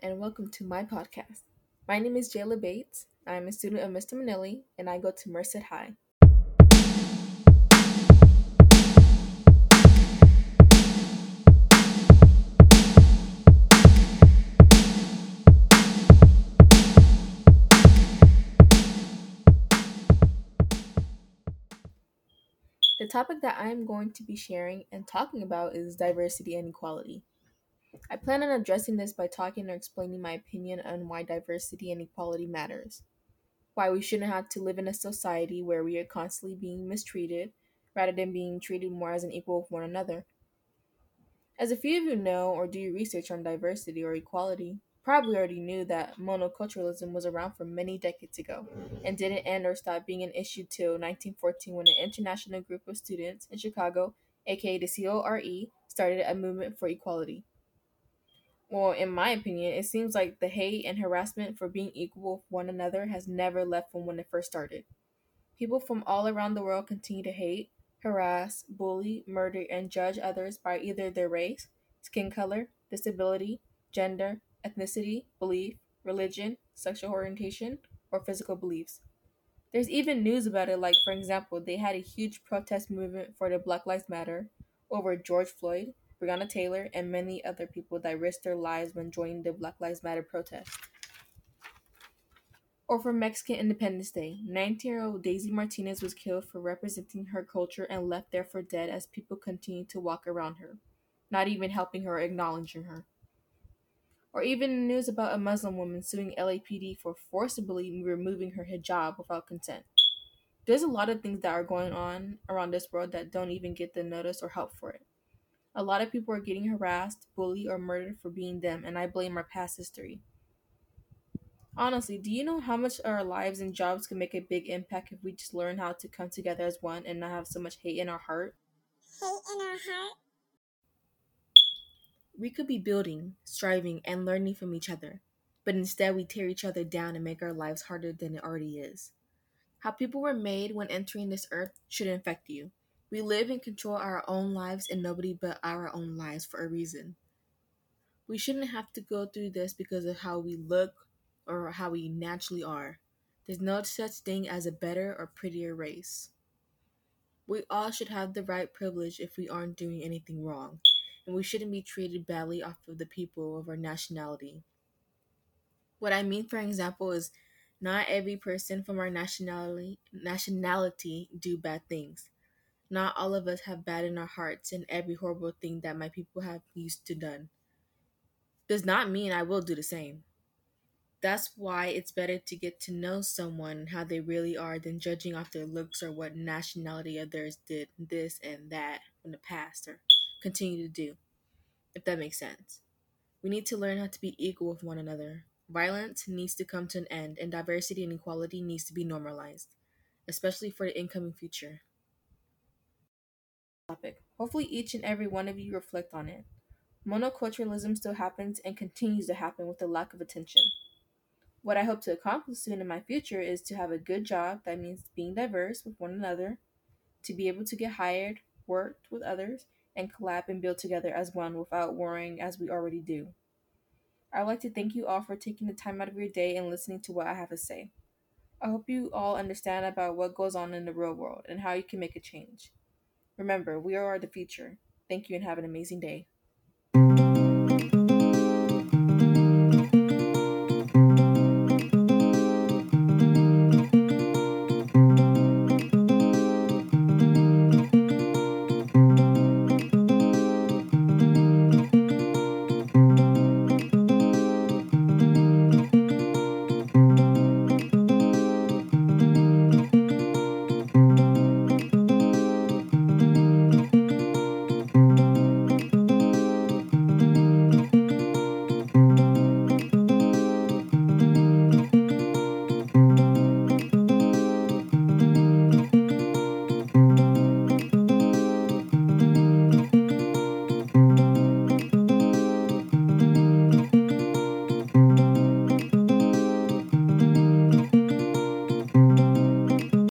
and welcome to my podcast. My name is Jayla Bates. I'm a student of Mr. Manili, and I go to Merced High. The topic that I am going to be sharing and talking about is diversity and equality. I plan on addressing this by talking or explaining my opinion on why diversity and equality matters, why we shouldn't have to live in a society where we are constantly being mistreated rather than being treated more as an equal with one another. As a few of you know or do your research on diversity or equality, probably already knew that monoculturalism was around for many decades ago and didn't end or stop being an issue till 1914 when an international group of students in Chicago, aka the CORE, started a movement for equality. Well, in my opinion, it seems like the hate and harassment for being equal with one another has never left from when it first started. People from all around the world continue to hate, harass, bully, murder, and judge others by either their race, skin color, disability, gender, ethnicity, belief, religion, sexual orientation, or physical beliefs. There's even news about it, like, for example, they had a huge protest movement for the Black Lives Matter over George Floyd, Breonna Taylor, and many other people that risked their lives when joining the Black Lives Matter protest. Or for Mexican Independence Day, 19 year old Daisy Martinez was killed for representing her culture and left there for dead as people continued to walk around her, not even helping her or acknowledging her. Or even news about a Muslim woman suing LAPD for forcibly removing her hijab without consent. There's a lot of things that are going on around this world that don't even get the notice or help for it. A lot of people are getting harassed, bullied, or murdered for being them, and I blame our past history. Honestly, do you know how much our lives and jobs can make a big impact if we just learn how to come together as one and not have so much hate in our heart? Hate in our heart? We could be building, striving, and learning from each other, but instead we tear each other down and make our lives harder than it already is. How people were made when entering this earth should infect you. We live and control our own lives and nobody but our own lives for a reason. We shouldn't have to go through this because of how we look or how we naturally are. There's no such thing as a better or prettier race. We all should have the right privilege if we aren't doing anything wrong, and we shouldn't be treated badly off of the people of our nationality. What I mean, for example, is not every person from our nationality nationality do bad things. Not all of us have bad in our hearts and every horrible thing that my people have used to done. Does not mean I will do the same. That's why it's better to get to know someone how they really are than judging off their looks or what nationality others did this and that in the past or continue to do, if that makes sense. We need to learn how to be equal with one another. Violence needs to come to an end, and diversity and equality needs to be normalized, especially for the incoming future topic. Hopefully, each and every one of you reflect on it. Monoculturalism still happens and continues to happen with a lack of attention. What I hope to accomplish soon in my future is to have a good job that means being diverse with one another, to be able to get hired, work with others, and collab and build together as one without worrying as we already do. I'd like to thank you all for taking the time out of your day and listening to what I have to say. I hope you all understand about what goes on in the real world and how you can make a change. Remember, we are the future. Thank you and have an amazing day.